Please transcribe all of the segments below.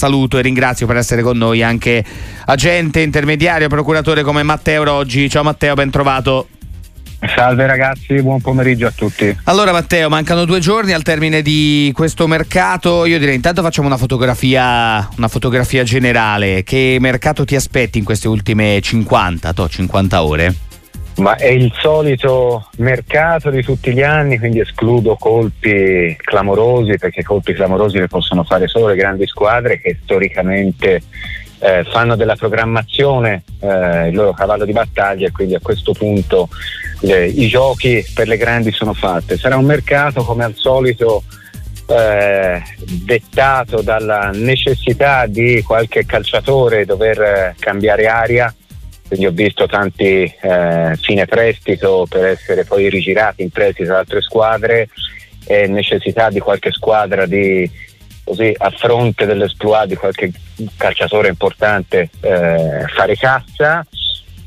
saluto e ringrazio per essere con noi anche agente intermediario, procuratore come Matteo Roggi. Ciao Matteo, ben trovato. Salve ragazzi, buon pomeriggio a tutti. Allora Matteo, mancano due giorni al termine di questo mercato. Io direi intanto facciamo una fotografia, una fotografia generale. Che mercato ti aspetti in queste ultime 50, to, 50 ore? Ma è il solito mercato di tutti gli anni, quindi escludo colpi clamorosi, perché colpi clamorosi li possono fare solo le grandi squadre che storicamente eh, fanno della programmazione eh, il loro cavallo di battaglia e quindi a questo punto le, i giochi per le grandi sono fatti. Sarà un mercato come al solito eh, dettato dalla necessità di qualche calciatore dover eh, cambiare aria. Quindi ho visto tanti eh, fine prestito per essere poi rigirati in prestito da altre squadre e necessità di qualche squadra di così a fronte dell'esploit di qualche calciatore importante eh, fare cassa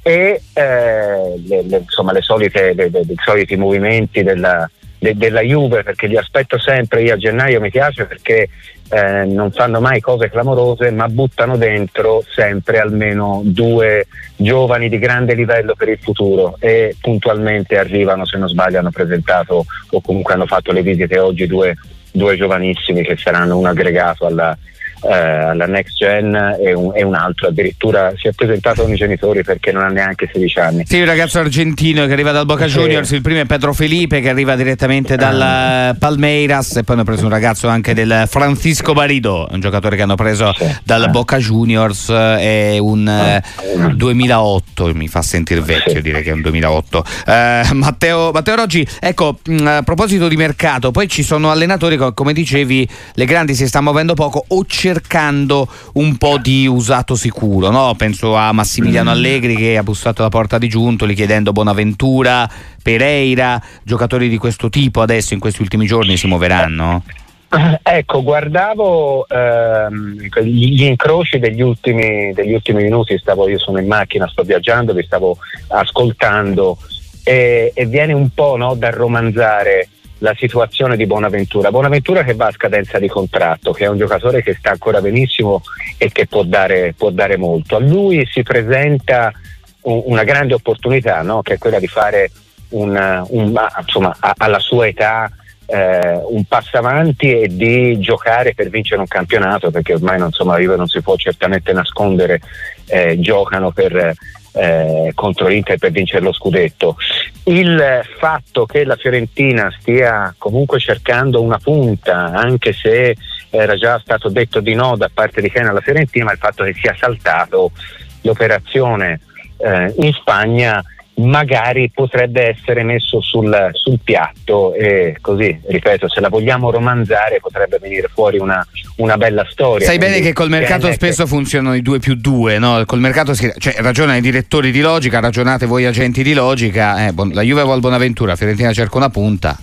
e eh, le, le, insomma, le solite, i soliti movimenti della, de, della Juve perché li aspetto sempre io a gennaio mi piace perché eh, non fanno mai cose clamorose ma buttano dentro sempre almeno due giovani di grande livello per il futuro e puntualmente arrivano se non sbaglio hanno presentato o comunque hanno fatto le visite oggi due due giovanissimi che saranno un aggregato alla, eh, alla next gen e un, e un, altro addirittura si è presentato con i genitori perché non ha neanche 16 anni. Sì, un ragazzo argentino che arriva dal Boca sì. Juniors, il primo è Pedro Felipe che arriva direttamente dal ah. Palmeiras e poi hanno preso un ragazzo anche del Francisco Barido, un giocatore che hanno preso sì. dal Boca Juniors, è un ah. 2008, mi fa sentire vecchio sì. dire che è un 2008. Eh, Matteo, Matteo Roggi, ecco, a proposito di mercato, poi ci sono allenatori, come dicevi, le grandi si stanno muovendo poco o c'è cercando un po' di usato sicuro. No? Penso a Massimiliano mm. Allegri che ha bussato alla porta di Giuntoli chiedendo Bonaventura, Pereira, giocatori di questo tipo adesso in questi ultimi giorni si muoveranno? Ecco, guardavo ehm, gli incroci degli ultimi, degli ultimi, minuti, stavo, io sono in macchina, sto viaggiando, vi stavo ascoltando e, e viene un po' no, da romanzare la situazione di Bonaventura. Bonaventura che va a scadenza di contratto, che è un giocatore che sta ancora benissimo e che può dare, può dare molto. A lui si presenta un, una grande opportunità, no? che è quella di fare un, un, insomma, alla sua età eh, un passo avanti e di giocare per vincere un campionato, perché ormai insomma, non si può certamente nascondere, eh, giocano per eh, contro l'Inter per vincere lo scudetto. Il fatto che la Fiorentina stia comunque cercando una punta, anche se era già stato detto di no da parte di Ken alla Fiorentina, ma il fatto che sia saltato l'operazione eh, in Spagna magari potrebbe essere messo sul, sul, piatto e così, ripeto, se la vogliamo romanzare potrebbe venire fuori una, una bella storia. Sai bene che col mercato spesso che... funzionano i due più due, no? Col mercato si... cioè, ragionano i direttori di logica, ragionate voi agenti di logica, eh, la Juve vuole Bonaventura, Fiorentina cerca una punta.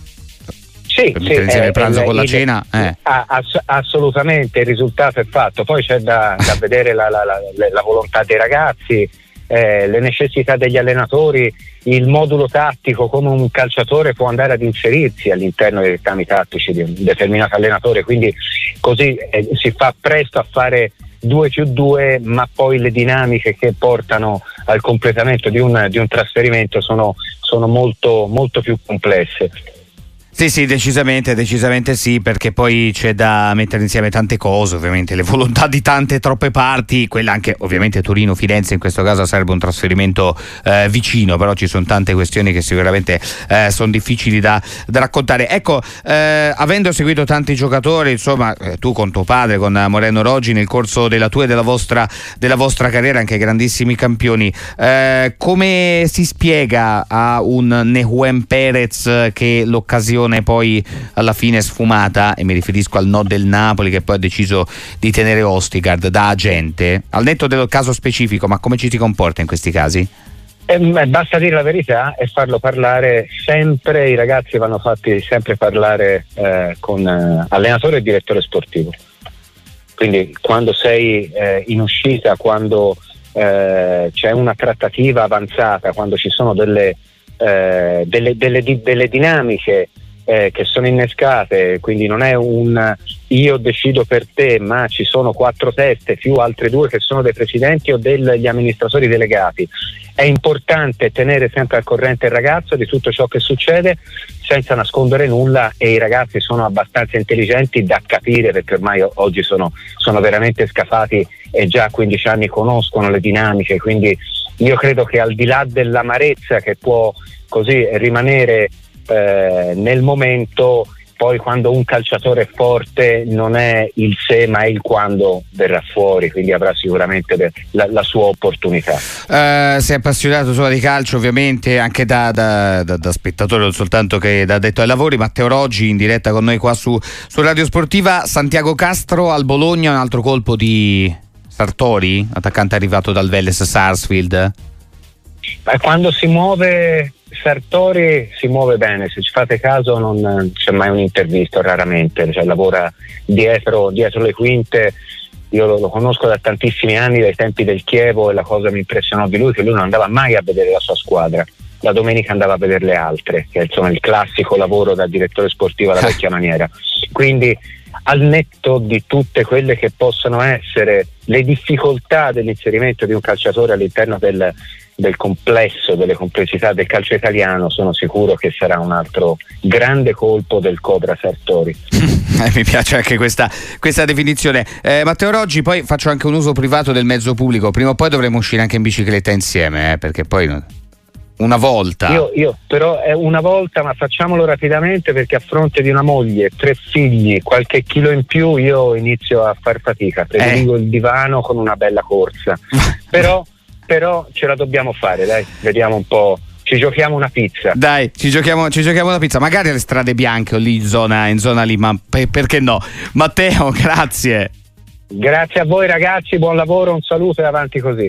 Sì, per sì, insieme il pranzo il, con la il, cena. Eh. Ass- assolutamente, il risultato è fatto. Poi c'è da, da vedere la, la, la, la volontà dei ragazzi, eh, le necessità degli allenatori, il modulo tattico, come un calciatore può andare ad inserirsi all'interno dei dettami tattici di un determinato allenatore, quindi così eh, si fa presto a fare 2 più 2, ma poi le dinamiche che portano al completamento di un, di un trasferimento sono, sono molto, molto più complesse. Sì, sì, decisamente, decisamente sì, perché poi c'è da mettere insieme tante cose, ovviamente le volontà di tante troppe parti, quella anche ovviamente Torino-Firenze in questo caso sarebbe un trasferimento eh, vicino, però ci sono tante questioni che sicuramente eh, sono difficili da, da, raccontare. Ecco, eh, avendo seguito tanti giocatori, insomma, eh, tu con tuo padre, con Moreno Roggi nel corso della tua e della vostra, della vostra carriera, anche grandissimi campioni, eh, come si spiega a un Nehuem Perez che l'occasione è poi alla fine sfumata, e mi riferisco al no del Napoli che poi ha deciso di tenere Ostigard da agente, al netto del caso specifico, ma come ci si comporta in questi casi? Eh, basta dire la verità e farlo parlare sempre, i ragazzi vanno fatti sempre parlare eh, con eh, allenatore e direttore sportivo. Quindi quando sei eh, in uscita, quando eh, c'è una trattativa avanzata, quando ci sono delle, eh, delle, delle, delle dinamiche eh, che sono innescate, quindi non è un io decido per te, ma ci sono quattro teste più altre due che sono dei presidenti o degli amministratori delegati. È importante tenere sempre al corrente il ragazzo di tutto ciò che succede senza nascondere nulla e i ragazzi sono abbastanza intelligenti da capire perché ormai oggi sono, sono veramente scafati e già a 15 anni conoscono le dinamiche, quindi io credo che al di là dell'amarezza che può così rimanere eh, nel momento poi quando un calciatore è forte non è il se ma è il quando verrà fuori, quindi avrà sicuramente la, la sua opportunità. Uh, sei appassionato solo di calcio ovviamente anche da, da, da, da, spettatore, non soltanto che da detto ai lavori, Matteo Roggi in diretta con noi qua su, su Radio Sportiva, Santiago Castro al Bologna, un altro colpo di Sartori, attaccante arrivato dal Vélez Sarsfield. Quando si muove Sartori si muove bene, se ci fate caso non c'è mai un'intervista, raramente, cioè, lavora dietro, dietro, le quinte. Io lo, lo, conosco da tantissimi anni, dai tempi del Chievo e la cosa mi impressionò di lui che lui non andava mai a vedere la sua squadra. La domenica andava a vedere le altre, che è insomma, il classico lavoro da direttore sportivo alla vecchia maniera. Quindi al netto di tutte quelle che possono essere le difficoltà dell'inserimento di un calciatore all'interno del, del complesso, delle complessità del calcio italiano, sono sicuro che sarà un altro grande colpo del Cobra Sartori. eh, mi piace anche questa, questa definizione. Eh, Matteo Roggi, poi faccio anche un uso privato del mezzo pubblico, prima o poi dovremo uscire anche in bicicletta insieme, eh, perché poi... Una volta. Io, io, però è una volta, ma facciamolo rapidamente perché a fronte di una moglie, tre figli, qualche chilo in più, io inizio a far fatica. Prediligo eh. il divano con una bella corsa. però però ce la dobbiamo fare, dai, vediamo un po'. Ci giochiamo una pizza. Dai, ci giochiamo, ci giochiamo una pizza. Magari alle strade bianche o lì in zona, in zona lì, ma perché no? Matteo, grazie. Grazie a voi ragazzi, buon lavoro, un saluto e avanti così.